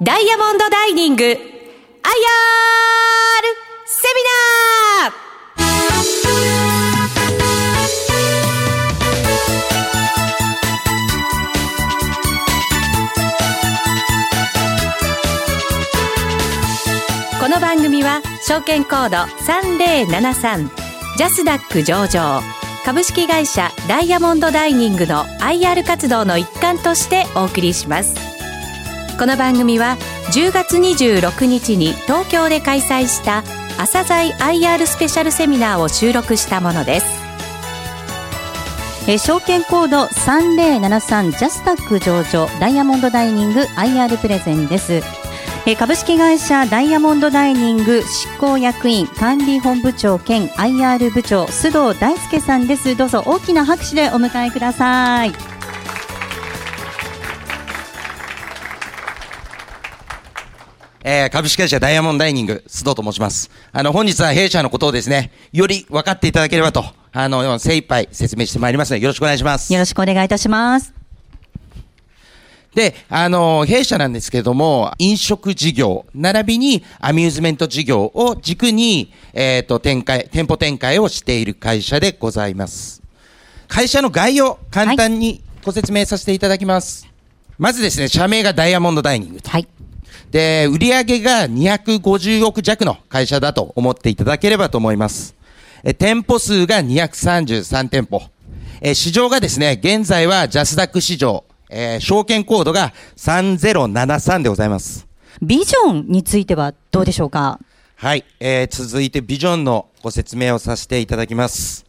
ダイヤモンドダイニング IR セミナー。この番組は証券コード3073ジャスダック上場株式会社ダイヤモンドダイニングの IR 活動の一環としてお送りします。この番組は10月26日に東京で開催した朝鮮 IR スペシャルセミナーを収録したものですえ証券コード3073ジャスタック上場ダイヤモンドダイニング IR プレゼンです。え株式会社ダイヤモンドダイニング執行役員管理本部長兼 IR 部長須藤大輔さんです。どうぞ大きな拍手でお迎えください。えー株式会社ダイヤモンドダイニング、須藤と申します。あの、本日は弊社のことをですね、より分かっていただければと、あの、精一杯説明してまいりますので、よろしくお願いします。よろしくお願いいたします。で、あの、弊社なんですけれども、飲食事業、並びにアミューズメント事業を軸に、えっ、と、展開、店舗展開をしている会社でございます。会社の概要、簡単にご説明させていただきます。まずですね、社名がダイヤモンドダイニングと。はい。で、売上が250億弱の会社だと思っていただければと思います。え店舗数が233店舗。え市場がですね、現在はジャスダック市場、えー証券コードが3073でございます。ビジョンについてはどうでしょうか？はい、えー続いてビジョンのご説明をさせていただきます。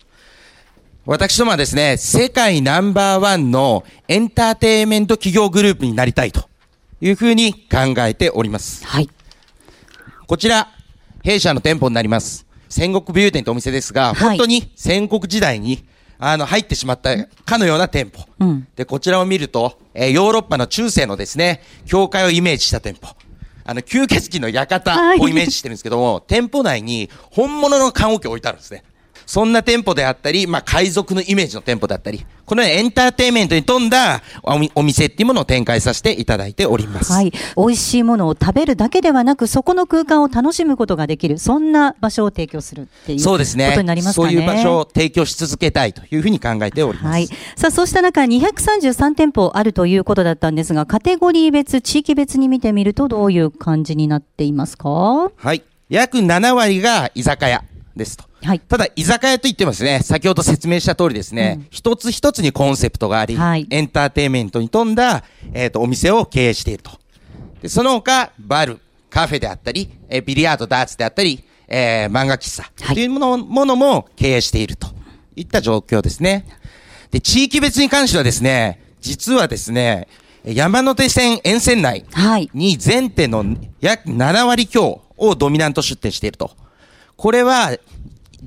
私どもはですね、世界ナンバーワンのエンターテインメント企業グループになりたいというふうに考えております。はい。こちら、弊社の店舗になります。戦国武勇店とお店ですが、はい本当に戦国時代に、あの、入ってしまったかのような店舗。うんで、こちらを見ると、えーヨーロッパの中世のですね、教会をイメージした店舗。あの、吸血鬼の館をイメージしてるんですけども、店舗内に本物の棺桶を置いてあるんですね。そんな店舗であったり、まあ、海賊のイメージの店舗だったり、このようにエンターテインメントに富んだお店っていうものを展開させていただいております。はい。美味しいものを食べるだけではなく、そこの空間を楽しむことができる、そんな場所を提供するっていうそうですね。ことになりますかね。そういう場所を提供し続けたいというふうに考えております。はい。さあ、そうした中、233店舗あるということだったんですが、カテゴリー別、地域別に見てみると、どういう感じになっていますか？はい。約7割が居酒屋ですと。はい。ただ、居酒屋といってもですね、先ほど説明した通りですね、一つ一つにコンセプトがあり、はいエンターテインメントに富んだ、えっ、と、お店を経営していると。で、その他、バル、カフェであったり、えービリヤード、ダーツであったり、えー漫画喫茶、はいというものものも経営しているといった状況ですね。で、地域別に関してはですね、実はですね、山手線沿線内はい。に全店の約7割強をドミナント出店していると。これは、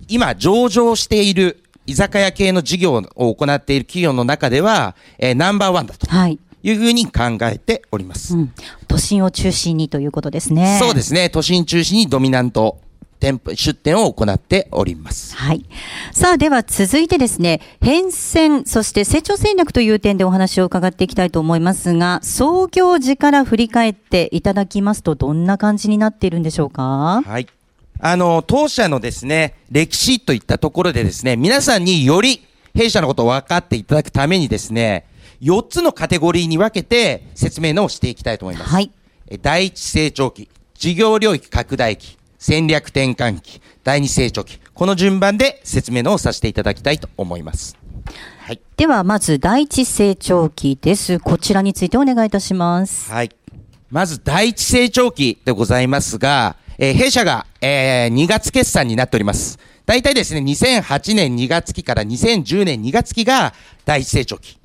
今上場している居酒屋系の事業を行っている企業の中では、えーナンバーワンだとはい。いうふうに考えております。うん。都心を中心にということですね。そうですね。都心中心にドミナント店舗、出店を行っております。はい。さあ、では続いてですね、変遷、そして成長戦略という点でお話を伺っていきたいと思いますが、創業時から振り返っていただきますと、どんな感じになっているんでしょうか？はい。あの、当社のですね、歴史といったところでですね、皆さんにより弊社のことを分かっていただくためにですね、4つのカテゴリーに分けて説明のをしていきたいと思います。はい。え第一成長期、事業領域拡大期、戦略転換期、第二成長期、この順番で説明のをさせていただきたいと思います。はい。では、まず第一成長期です。こちらについてお願いいたします。はい。まず、第一成長期でございますが、えー弊社が、え2月決算になっております。大体ですね、2008年2月期から2010年2月期が第一成長期。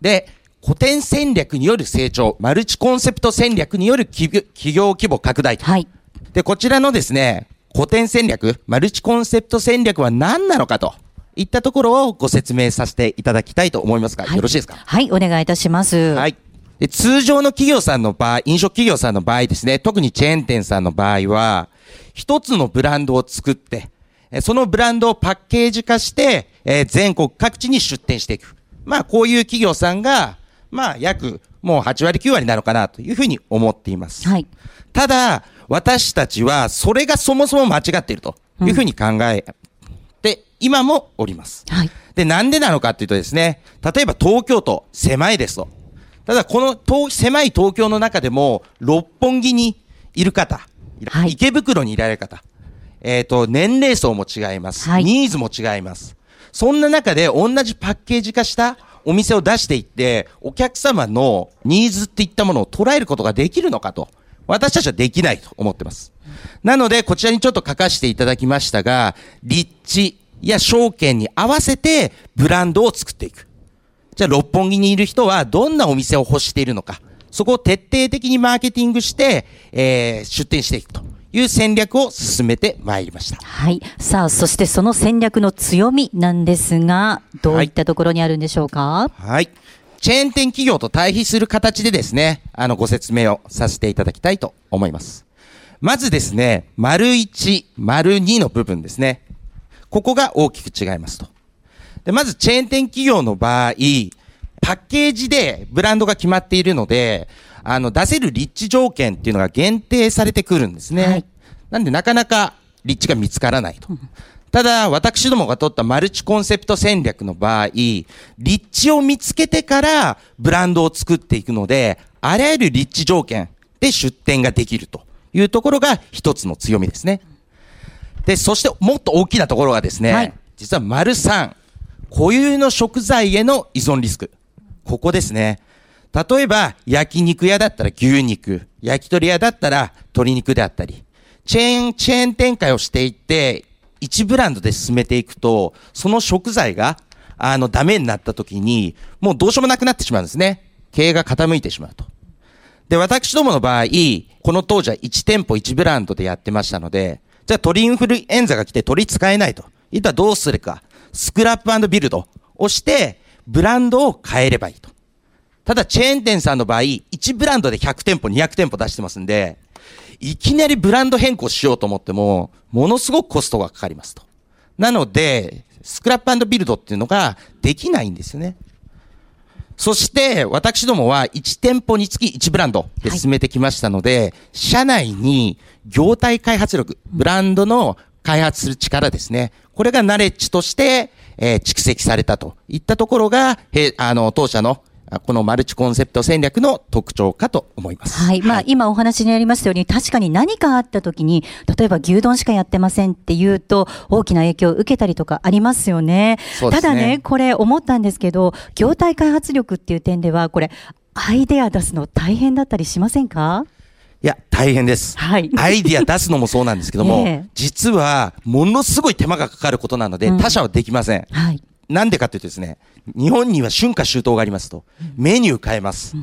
で、古典戦略による成長、マルチコンセプト戦略による企業規模拡大と。はい。で、こちらのですね、古典戦略、マルチコンセプト戦略は何なのかといったところをご説明させていただきたいと思いますが、はいよろしいですか？はい、お願いいたします。はい。で通常の企業さんの場合、飲食企業さんの場合ですね、特にチェーン店さんの場合は、一つのブランドを作って、えそのブランドをパッケージ化して、えー全国各地に出店していく。まあ、こういう企業さんが、まあ、約、もう8割9割なのかなというふうに思っています。はい。ただ、私たちは、それがそもそも間違っているというふうに考えて、今もおります。はい。で、なんでなのかっていうとですね、例えば東京都、狭いですと。ただ、この東狭い東京の中でも、六本木にいる方、はい池袋にいられる方、えっ、と、年齢層も違います、はいニーズも違います。そんな中で、同じパッケージ化したお店を出していって、お客様のニーズっていったものを捉えることができるのかと。私たちはできないと思ってます。なので、こちらにちょっと書かせていただきましたが、立地や証券に合わせてブランドを作っていく。じゃあ、六本木にいる人はどんなお店を欲しているのか。そこを徹底的にマーケティングして、えー出店していくという戦略を進めてまいりました。はい。さあ、そしてその戦略の強みなんですが、どういったところにあるんでしょうか、はい。チェーン店企業と対比する形でですね、あの、ご説明をさせていただきたいと思います。まずですね、丸1、丸2の部分ですね。ここが大きく違いますと。で、まずチェーン店企業の場合、パッケージでブランドが決まっているので、あの、出せる立地条件っていうのが限定されてくるんですね。はいなんでなかなか立地が見つからないと。ただ、私どもが取ったマルチコンセプト戦略の場合、立地を見つけてからブランドを作っていくので、あらゆる立地条件で出店ができるというところが一つの強みですね。で、そしてもっと大きなところがですね、はい実は丸3、固有の食材への依存リスク。ここですね。例えば、焼肉屋だったら牛肉、焼き鳥屋だったら鶏肉であったり、チェーン、チェーン展開をしていって、一ブランドで進めていくと、その食材が、あの、ダメになった時に、もうどうしようもなくなってしまうんですね。経営が傾いてしまうと。で、私どもの場合、この当時は1店舗1ブランドでやってましたので、じゃあ鳥インフルエンザが来て鳥使えないと。いったらどうするか。スクラップビルドをして、ブランドを変えればいいと。ただ、チェーン店さんの場合、1ブランドで100店舗、200店舗出してますんで、いきなりブランド変更しようと思っても、ものすごくコストがかかりますと。なので、スクラップビルドっていうのができないんですよね。そして、私どもは1店舗につき1ブランドで進めてきましたので、社内に業態開発力、ブランドの開発する力ですね。これがナレッジとして、えー蓄積されたといったところが、へあの、当社のあこのマルチコンセプト戦略の特徴かと思います。はい。まあ、今お話にありましたように、確かに何かあった時に、例えば牛丼しかやってませんっていうと、大きな影響を受けたりとかありますよね。そうですねただね、これ思ったんですけど、業態開発力っていう点では、これ、アイデア出すの大変だったりしませんか？いや、大変です。はいアイディア出すのもそうなんですけども、ええ実は、ものすごい手間がかかることなので、うん他社はできません。はい。なんでかというとですね、日本には春夏秋冬がありますと、メニュー変えます。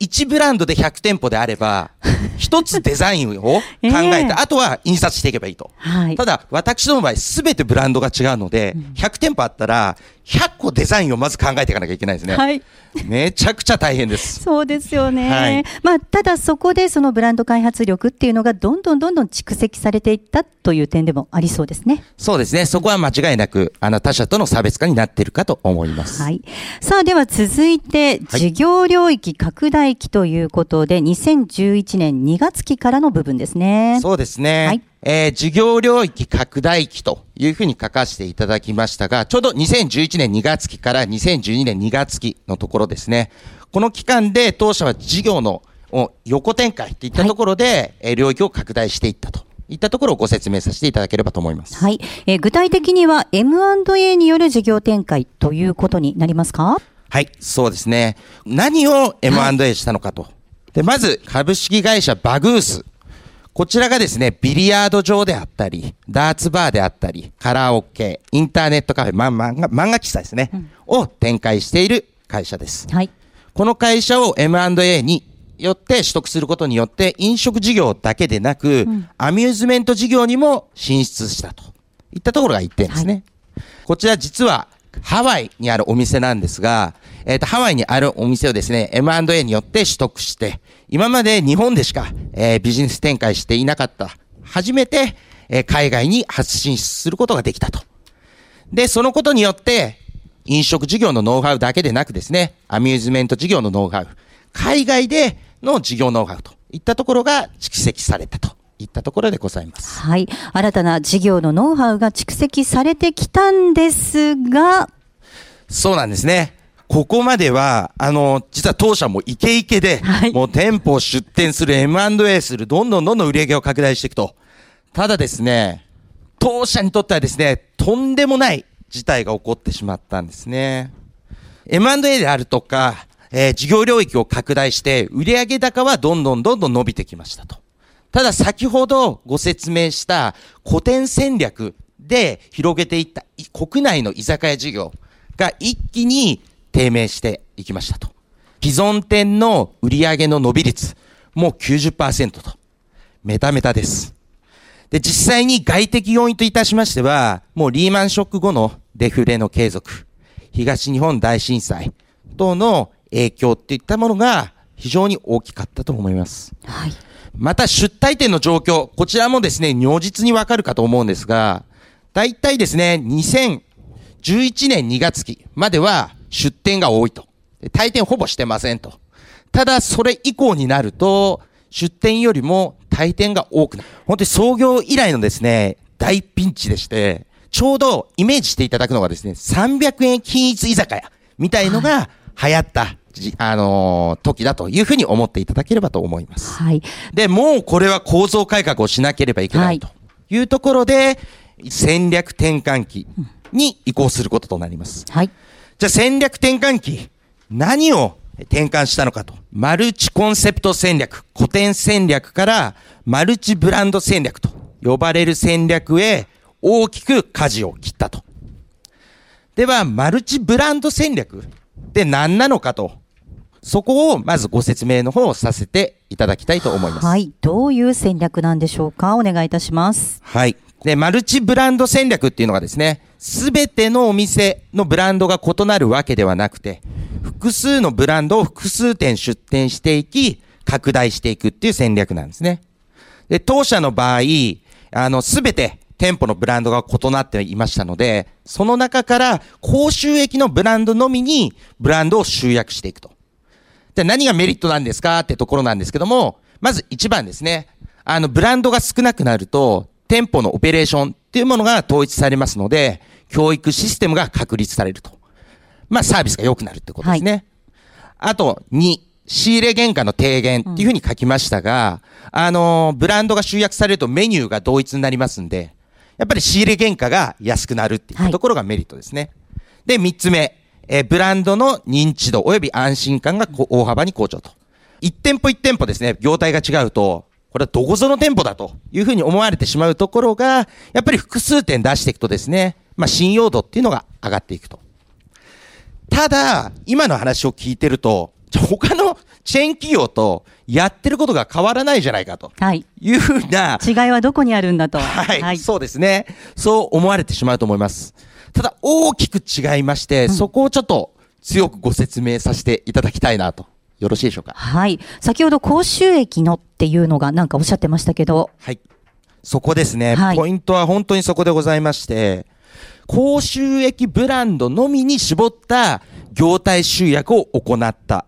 1ブランドで100店舗であれば、一つデザインを考えて、ええあとは印刷していけばいいと。はいた。だ、私の場合、すべてブランドが違うので、100店舗あったら、100個デザインをまず考えていかなきゃいけないですね。はい。めちゃくちゃ大変です。そうですよね。はいまあ、ただそこでそのブランド開発力っていうのがどんどんどんどん蓄積されていったという点でもありそうですね。そうですね。そこは間違いなく、あの、他社との差別化になっているかと思います。はい。さあ、では続いて、はい事業領域拡大期ということで、2011年2月期からの部分ですね。そうですね。はいえー事業領域拡大期というふうに書かせていただきましたが、ちょうど2011年2月期から2012年2月期のところですね。この期間で当社は事業のお横展開といったところで、えー領域を拡大していったといったところをご説明させていただければと思います。はい。えー具体的には M&A による事業展開ということになりますか？はい、そうですね。何を M&A したのかと。で、まず、株式会社バグース。こちらがですね、ビリヤード場であったり、ダーツバーであったり、カラオケ、インターネットカフェ、ま、漫画、漫画喫茶ですね、を展開している会社です。はい。この会社を M&A によって取得することによって、飲食事業だけでなく、アミューズメント事業にも進出したといったところが一点ですね。こちら実はハワイにあるお店なんですが、えっ、と、ハワイにあるお店をですね、M&A によって取得して、今まで日本でしか、えービジネス展開していなかった、初めて、えー海外に発信することができたと。で、そのことによって、飲食事業のノウハウだけでなくですね、アミューズメント事業のノウハウ、海外での事業ノウハウといったところが蓄積されたといったところでございます。はい。新たな事業のノウハウが蓄積されてきたんですが、そうなんですね。ここまでは、あの、実は当社もイケイケで、はいもう店舗を出店する M&A する、どんどんどんどん売り上げを拡大していくと。ただですね、当社にとってはですね、とんでもない事態が起こってしまったんですね。M&A であるとか、えー事業領域を拡大して、売上高はどんどんどんどん伸びてきましたと。ただ先ほどご説明した古典戦略で広げていった国内の居酒屋事業が一気に低迷していきましたと。既存店の売上の伸び率、もう90%と。メタメタです。で、実際に外的要因といたしましては、もうリーマンショック後のデフレの継続、東日本大震災等の影響っていったものが非常に大きかったと思います。はい。また出退店の状況、こちらもですね、如実にわかるかと思うんですが、大体ですね、2011年2月期までは出店が多いと。で退店ほぼしてませんと。ただ、それ以降になると、出店よりも退店が多くなる。本当に創業以来のですね、大ピンチでして、ちょうどイメージしていただくのがですね、300円均一居酒屋みたいのが流行った、じあのー時だというふうに思っていただければと思います。はい。で、もうこれは構造改革をしなければいけないというところで、戦略転換期に移行することとなります。はい。じゃあ戦略転換期、何を転換したのかと。マルチコンセプト戦略、古典戦略からマルチブランド戦略と呼ばれる戦略へ大きく舵を切ったと。では、マルチブランド戦略って何なのかと。そこをまずご説明の方をさせていただきたいと思います。はい。どういう戦略なんでしょうか？お願いいたします。はい。で、マルチブランド戦略っていうのがですね、すべてのお店のブランドが異なるわけではなくて、複数のブランドを複数店出店していき、拡大していくっていう戦略なんですね。で、当社の場合、あの、すべて店舗のブランドが異なっていましたので、その中から高収益のブランドのみにブランドを集約していくと。で、何がメリットなんですかってところなんですけども、まず一番ですね。あの、ブランドが少なくなると、店舗のオペレーションっていうものが統一されますので、教育システムが確立されると。まあ、サービスが良くなるってことですね。あと、2、仕入れ原価の低減っていうふうに書きましたが、あの、ブランドが集約されるとメニューが同一になりますんで、やっぱり仕入れ原価が安くなるっていうところがメリットですね。で、3つ目、えーブランドの認知度及び安心感がこ大幅に向上と。1店舗1店舗ですね、業態が違うと、これはどこぞの店舗だというふうに思われてしまうところが、やっぱり複数店出していくとですね、まあ信用度っていうのが上がっていくと。ただ、今の話を聞いてると、他のチェーン企業とやってることが変わらないじゃないかとはい。いうふうな、違いはどこにあるんだと。はい、そうですね。そう思われてしまうと思います。ただ、大きく違いまして、そこをちょっと強くご説明させていただきたいなと。よろしいでしょうか？はい。先ほど高収益のっていうのがなんかおっしゃってましたけど、はい。そこですね。はいポイントは本当にそこでございまして、高収益ブランドのみに絞った業態集約を行ったっ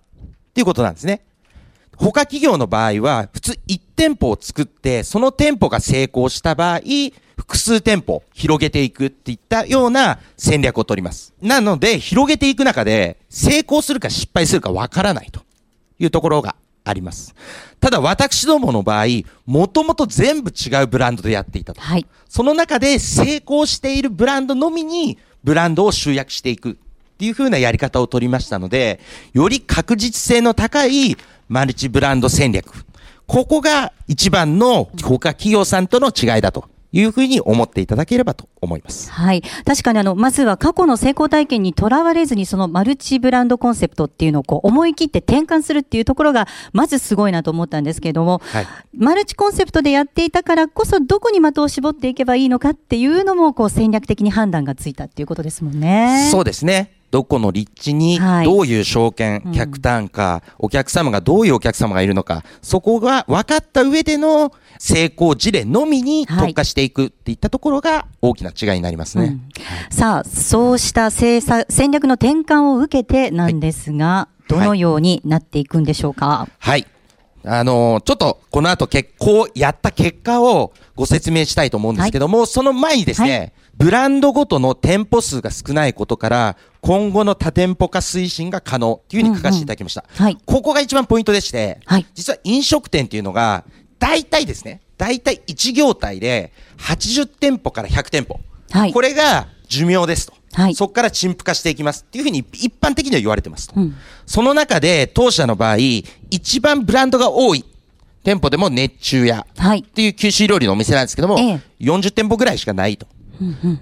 ていうことなんですね。他企業の場合は、普通1店舗を作って、その店舗が成功した場合、複数店舗広げていくっていったような戦略を取ります。なので、広げていく中で、成功するか失敗するかわからないというところがあります。ただ私どもの場合、もともと全部違うブランドでやっていたと。はい。その中で成功しているブランドのみにブランドを集約していくっていう風なやり方を取りましたので、より確実性の高いマルチブランド戦略。ここが一番の他企業さんとの違いだというふうに思っていただければと思います。はい。確かにあの、まずは過去の成功体験にとらわれずに、そのマルチブランドコンセプトっていうのをこう思い切って転換するっていうところが、まずすごいなと思ったんですけれども、はいマルチコンセプトでやっていたからこそ、どこに的を絞っていけばいいのかっていうのも、こう戦略的に判断がついたっていうことですもんね。そうですね。どこの立地にはい。どういう証券、うん。客単価、お客様がどういうお客様がいるのか、そこが分かった上での成功事例のみに特化していくっていったところが大きな違いになりますね。うん。さあ、そうした政策戦略の転換を受けてなんですが、どのようになっていくんでしょうか？はい。あのーちょっとこの後結構やった結果をご説明したいと思うんですけども、その前にですね、はいブランドごとの店舗数が少ないことから、今後の多店舗化推進が可能っていうふうに書かせていただきました。はい。ここが一番ポイントでして、はい実は飲食店っていうのが、大体ですね、大体1業態で80店舗から100店舗。はいこれが寿命ですと。はいそこから陳腐化していきますっていうふうに一般的には言われてますと。うんその中で当社の場合、一番ブランドが多い店舗でも熱中屋はいっていう九州料理のお店なんですけども、ええ40店舗ぐらいしかないと。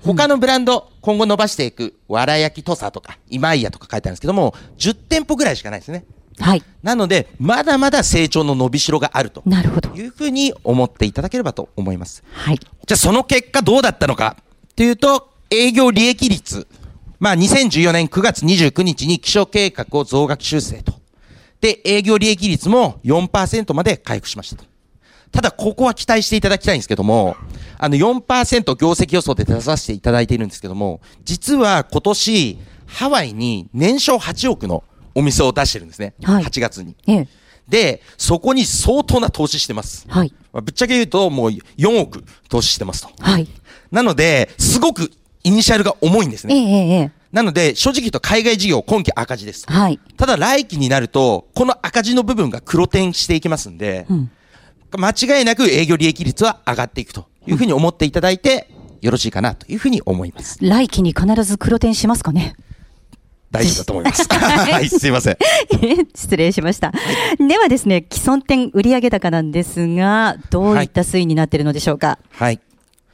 他のブランド、今後伸ばしていく、わら焼き土佐とか、今井屋とか書いてあるんですけども、10店舗ぐらいしかないですね。はい。なので、まだまだ成長の伸びしろがあるとなるほど。いうふうに思っていただければと思います。はい。じゃあその結果どうだったのかというと、営業利益率。まあ2014年9月29日に基礎計画を増額修正と。で、営業利益率も4%まで回復しましたと。ただ、ここは期待していただきたいんですけども、あの4%業績予想で出させていただいているんですけども、実は今年、ハワイに年商8億のお店を出してるんですね。はい8月に。ええ。で、そこに相当な投資してます。はい。まあぶっちゃけ言うと、もう4億投資してますと。はい。なので、すごくイニシャルが重いんですええ、ね。ええ、ええ。なので、正直言うと海外事業今期赤字です。はい。ただ来期になると、この赤字の部分が黒点していきますんで、うん。間違いなく営業利益率は上がっていくというふうに思っていただいて、よろしいかなというふうに思います。来期に必ず黒点しますかね？大丈夫だと思います。はい、すいません。失礼しました。ではですね、既存店売上高なんですが、どういった推移になっているのでしょうか？はい。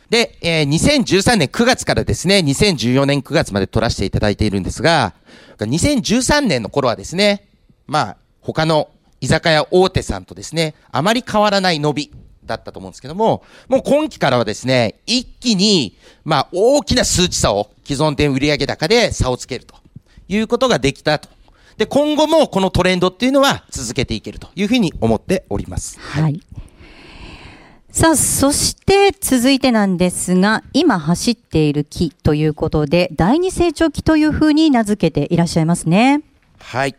で、えー2013年9月からですね、2014年9月まで取らせていただいているんですが、2013年の頃はですね、まあ、他の居酒屋大手さんとですね、あまり変わらない伸びだったと思うんですけども、もう今期からはですね、一気に、まあ、大きな数値差を既存店売上高で差をつけるということができたと。で、今後もこのトレンドっていうのは続けていけるというふうに思っております。はい。さあ、そして続いてなんですが、今走っている期ということで、第二成長期というふうに名付けていらっしゃいますね。はい。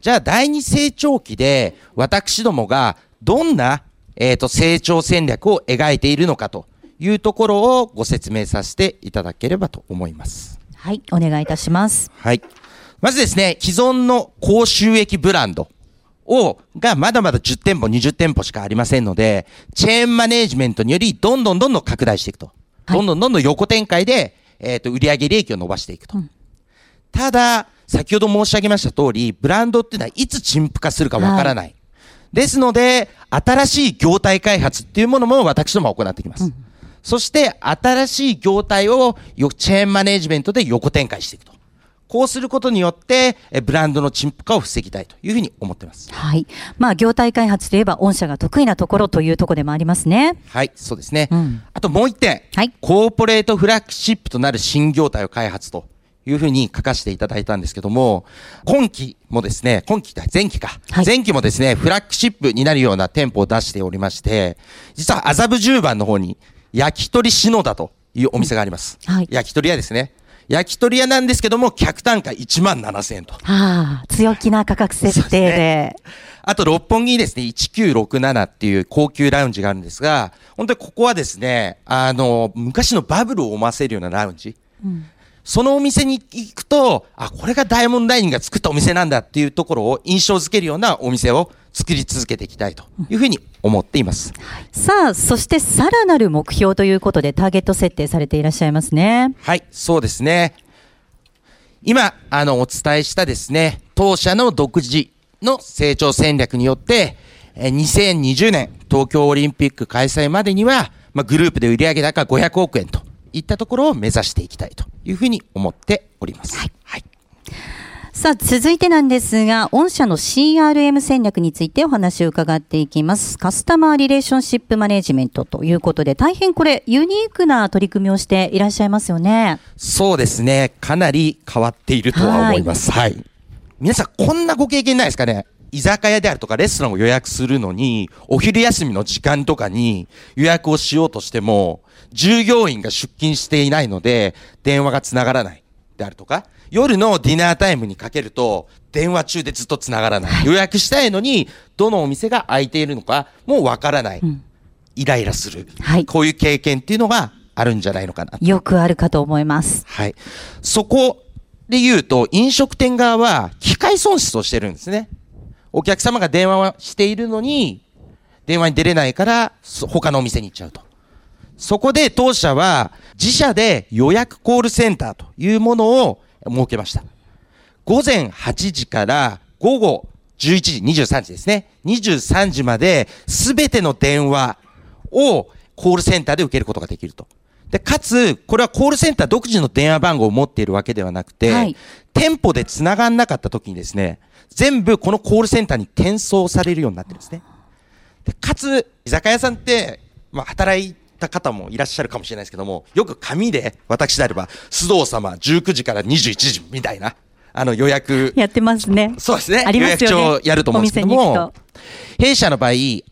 じゃあ、第二成長期で、私どもがどんな、えっ、と、成長戦略を描いているのかというところをご説明させていただければと思います。はい、お願いいたします。はい。まずですね、既存の高収益ブランドを、がまだまだ10店舗、20店舗しかありませんので、チェーンマネージメントにより、どんどんどんどん拡大していくと。はいどんどんどんどん横展開で、えっ、と、売上利益を伸ばしていくと。ただ、先ほど申し上げました通り、ブランドっていうのはいつ陳腐化するかわからない。ですので、新しい業態開発っていうものも私どもは行っていきます。そして、新しい業態をよチェーンマネージメントで横展開していくと。こうすることによって、えブランドの陳腐化を防ぎたいというふうに思っています。はい。まあ、業態開発といえば、御社が得意なところというところでもありますね。はい、そうですね。うんあともう一点。はいコーポレートフラッグシップとなる新業態を開発というふうに書かせていただいたんですけども、今期もですね、今期だ、前期か。はい前期もですね、フラッグシップになるような店舗を出しておりまして、実は麻布十番の方に、焼き鳥篠田というお店があります。はい焼き鳥屋ですね。焼き鳥屋なんですけども、客単価1万7000円と。はあ、強気な価格設定で。あと、六本木にですね、1967っていう高級ラウンジがあるんですが、本当にここはですね、あの、昔のバブルを思わせるようなラウンジ。そのお店に行くと、あ、これがダイヤモンドダイニングが作ったお店なんだっていうところを印象づけるようなお店を作り続けていきたいというふうに思っています。さあ、そしてさらなる目標ということで、ターゲット設定されていらっしゃいますね。はい、そうですね。今、あの、お伝えしたですね、当社の独自の成長戦略によって、えー2020年東京オリンピック開催までには、まあ、グループで売上高500億円といったところを目指していきたいというふうに思っております。はい。さあ、続いてなんですが、御社の CRM 戦略についてお話を伺っていきます。カスタマーリレーションシップマネジメントということで、大変これ、ユニークな取り組みをしていらっしゃいますよね。そうですね。かなり変わっているとは思います。はい。皆さん、こんなご経験ないですかね？居酒屋であるとかレストランを予約するのに、お昼休みの時間とかに予約をしようとしても、従業員が出勤していないので、電話がつながらない。であるとか、夜のディナータイムにかけると、電話中でずっとつながらない。予約したいのに、どのお店が空いているのか、もうわからない。イライラする。はいこういう経験っていうのがあるんじゃないのかな。よくあるかと思います。はい。そこで言うと、飲食店側は機械損失をしてるんですね。お客様が電話をしているのに、電話に出れないから、そ他のお店に行っちゃうと。そこで当社は自社で予約コールセンターというものを設けました。午前8時から午後11時、23時ですね。23時まで全ての電話をコールセンターで受けることができると。で、かつ、これはコールセンター独自の電話番号を持っているわけではなくて、はい店舗で繋がんなかった時にですね、全部このコールセンターに転送されるようになってるんですね。でかつ、居酒屋さんって、まあ、働いた方もいらっしゃるかもしれないですけども、よく紙で、私であれば、須藤様19時から21時みたいな、あの予約、やってますね。そうですね。ありますよね予約帳やると思うんですけどもく、弊社の場合、iPad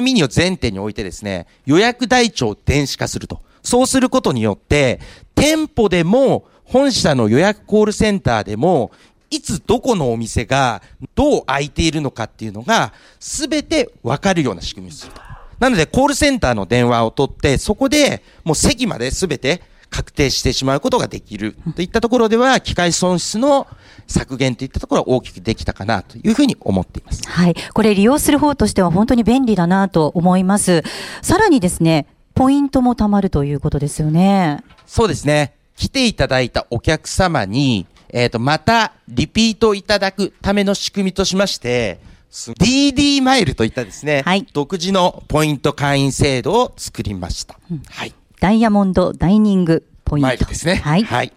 mini を前提に置いてですね、予約台帳を電子化すると。そうすることによって、店舗でも、本社の予約コールセンターでも、いつどこのお店がどう空いているのかっていうのが、すべてわかるような仕組みにすると。なので、コールセンターの電話を取って、そこでもう席まですべて確定してしまうことができるといったところでは、機械損失の削減といったところは大きくできたかなというふうに思っています。はい。これ利用する方としては本当に便利だなと思います。さらにですね、ポイントも貯まるということですよね。そうですね。来ていただいたお客様に、えっ、と、また、リピートいただくための仕組みとしまして、す DD マイルといったですね、はい独自のポイント会員制度を作りました。はい。ダイヤモンドダイニングポイント。ですね。はい。はい。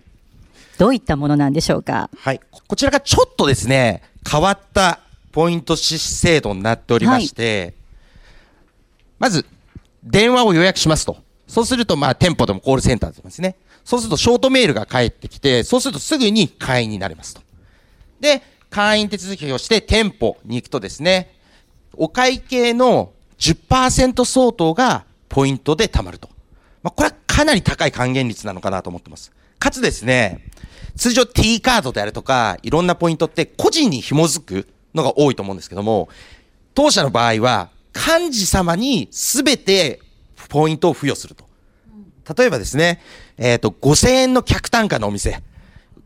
どういったものなんでしょうか？はい。ここちらがちょっとですね、変わったポイント制度になっておりまして、まず、電話を予約しますと。そうすると、まあ、店舗でもコールセンターですね。そうすると、ショートメールが返ってきて、そうするとすぐに会員になれますと。で、会員手続きをして店舗に行くとですね、お会計の10%相当がポイントで貯まると。まあ、これはかなり高い還元率なのかなと思ってます。かつですね、通常 T カードであるとか、いろんなポイントって個人に紐づくのが多いと思うんですけども、当社の場合は、幹事様にすべてポイントを付与すると。例えばですね、えっ、と、5000円の客単価のお店、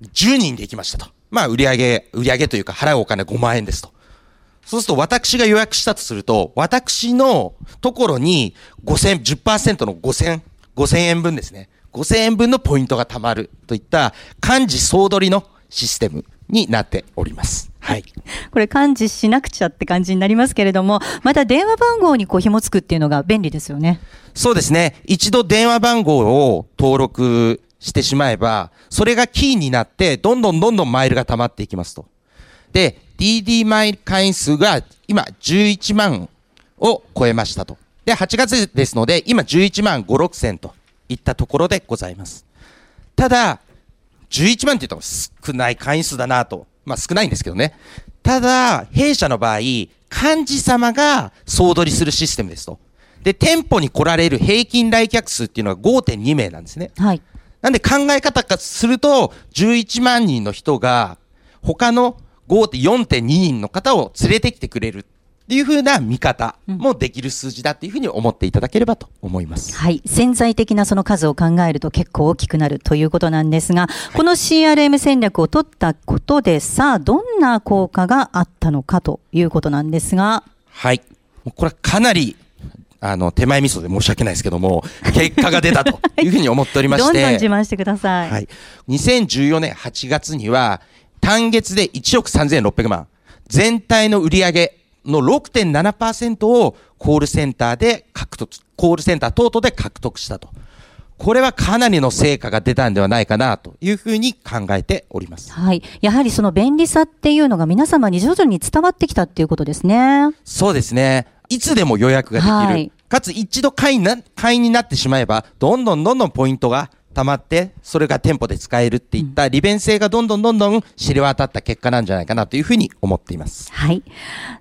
10人で行きましたと。まあ、売上売上というか払うお金5万円ですと。そうすると私が予約したとすると、私のところに5000、10%の5000、5000円分ですね。5000円分のポイントが貯まるといった幹事総取りのシステムになっております。はい。これ漢字しなくちゃって感じになりますけれども、また電話番号にこう紐付くっていうのが便利ですよね。そうですね。一度電話番号を登録してしまえば、それがキーになって、どんどんどんどんマイルが溜まっていきますと。で、DD マイル会員数が今11万を超えましたと。で、8月ですので、今11万5、6千といったところでございます。ただ、11万って言うと少ない会員数だなと。まあ少ないんですけどね。ただ、弊社の場合、幹事様が総取りするシステムですと。で、店舗に来られる平均来客数っていうのは5.2名なんですね。はい。なんで考え方からすると、11万人の人が、他の5.4.2人の方を連れてきてくれるっていう風な見方もできる数字だっていうふうに思っていただければと思います。はい。潜在的なその数を考えると結構大きくなるということなんですが、この CRM 戦略を取ったことで、さあ、どんな効果があったのかということなんですが、はい。これはかなり、あの、手前味噌で申し訳ないですけども、結果が出たというふうに思っておりまして。どんどん自慢してください。はい。2014年8月には、単月で1億3600万、全体の売上の6.7%をコールセンターで獲得、コールセンター等々で獲得したと。これはかなりの成果が出たんではないかなというふうに考えております。はい。やはりその便利さっていうのが皆様に徐々に伝わってきたっていうことですね。そうですね。いつでも予約ができる。はいかつ一度会員な、会員になってしまえば、どんどんどんどんポイントが溜まって、それが店舗で使えるっていった利便性がどんどんどんどん知れ渡った結果なんじゃないかなというふうに思っています。はい。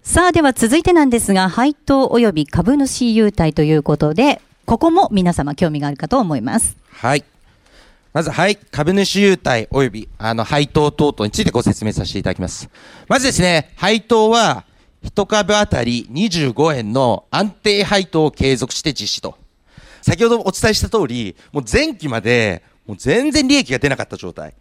さあ、では続いてなんですが、配当及び株主優待ということで、ここも皆様興味があるかと思います。はい。まず、はい、株主優待及び、あの、配当等々についてご説明させていただきます。まずですね、配当は、一株当たり25円の安定配当を継続して実施と。先ほどお伝えした通り、もう前期まで、もう全然利益が出なかった状態。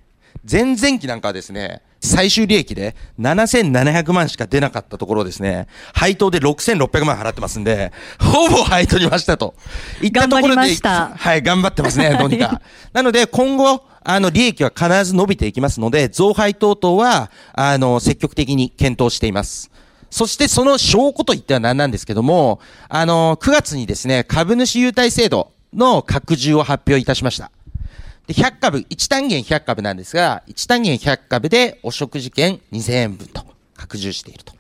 前々期なんかはですね、最終利益で7700万しか出なかったところですね、配当で6600万払ってますんで、ほぼ配当にましたと。いったところで、はい、頑張ってますね、どうにか。なので、今後、あの、利益は必ず伸びていきますので、増配等々は、あの、積極的に検討しています。そしてその証拠といっては何なんですけども、あの、9月にですね、株主優待制度の拡充を発表いたしました。で、100株、1単元100株なんですが、1単元100株でお食事券2000円分と拡充していると。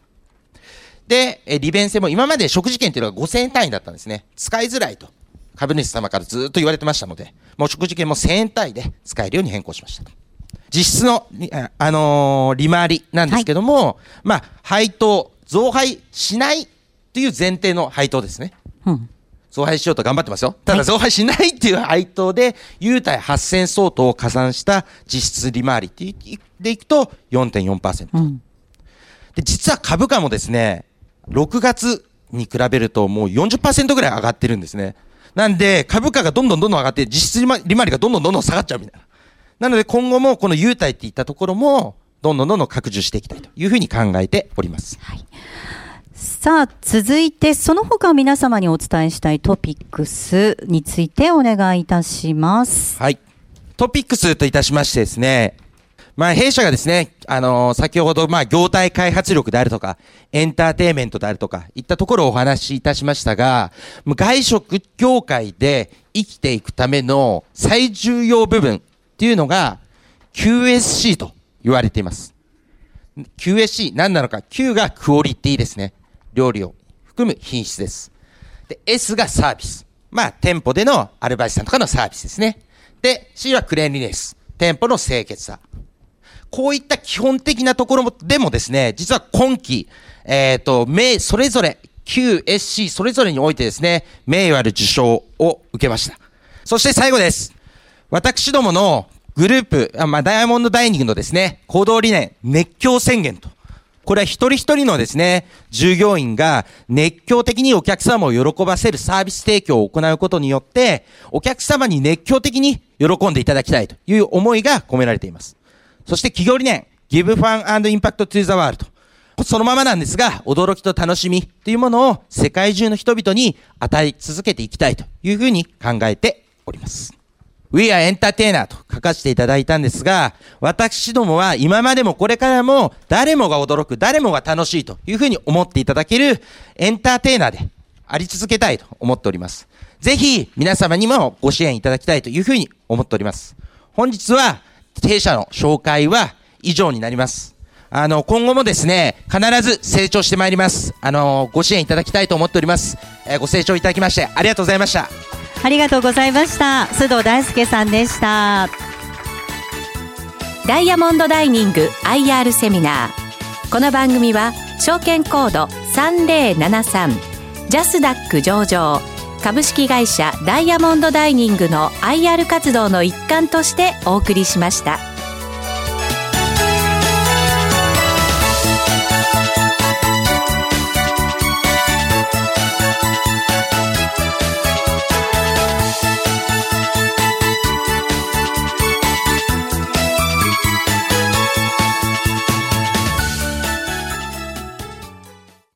で、え利便性も今まで食事券っていうのは5000円単位だったんですね。使いづらいと。株主様からずっと言われてましたので、もう食事券も1000円単位で使えるように変更しましたと。実質の、にああのー利回りなんですけども、まあ、配当、増配しないという前提の配当ですね。うん。増配しようと頑張ってますよ。ただ増配しないっていう配当で、優待8000相当を加算した実質利回りっていでいくと4.4%。うん。で、実は株価もですね、6月に比べるともう40%ぐらい上がってるんですね。なんで、株価がどんどんどんどん上がって、実質利回利回りがどんどんどんどん下がっちゃうみたいな。なので今後もこの優待っていったところも、どんどんどんどん拡充していきたいというふうに考えております。さあ、続いて、その他皆様にお伝えしたいトピックスについてお願いいたします。はい。トピックスといたしましてですね、まあ、弊社がですね、あのー先ほど、まあ、業態開発力であるとか、エンターテインメントであるとか、いったところをお話しいたしましたが、外食業界で生きていくための最重要部分っていうのが、QSC と言われています。QSC 何なのか Q がクオリティですね。料理を含む品質です。で、S がサービス。まあ、店舗でのアルバイトさんとかのサービスですね。で、C はクレーンリネス。店舗の清潔さ。こういった基本的なところもでもですね、実は今期、えっ、と、名、それぞれ、QSC それぞれにおいてですね、名誉ある受賞を受けました。そして最後です。私どものグループ、あまあ、ダイヤモンドダイニングのですね、行動理念、熱狂宣言と。これは一人一人のですね、従業員が熱狂的にお客様を喜ばせるサービス提供を行うことによって、お客様に熱狂的に喜んでいただきたいという思いが込められています。そして企業理念、Give Fun and Impact to the World。そのままなんですが、驚きと楽しみというものを世界中の人々に与え続けていきたいというふうに考えております。We are Entertainer と書かせていただいたんですが、私どもは今までもこれからも誰もが驚く、誰もが楽しいというふうに思っていただけるエンターテイナーであり続けたいと思っております。ぜひ皆様にもご支援いただきたいというふうに思っております。本日は弊社の紹介は以上になります。あの、今後もですね、必ず成長してまいります。あの、ご支援いただきたいと思っております。えーご清聴いただきましてありがとうございました。ありがとうございました。須藤大輔さんでした。ダイヤモンドダイニング IR セミナーこの番組は証券コード3073ジャスダック上場株式会社ダイヤモンドダイニングの IR 活動の一環としてお送りしました。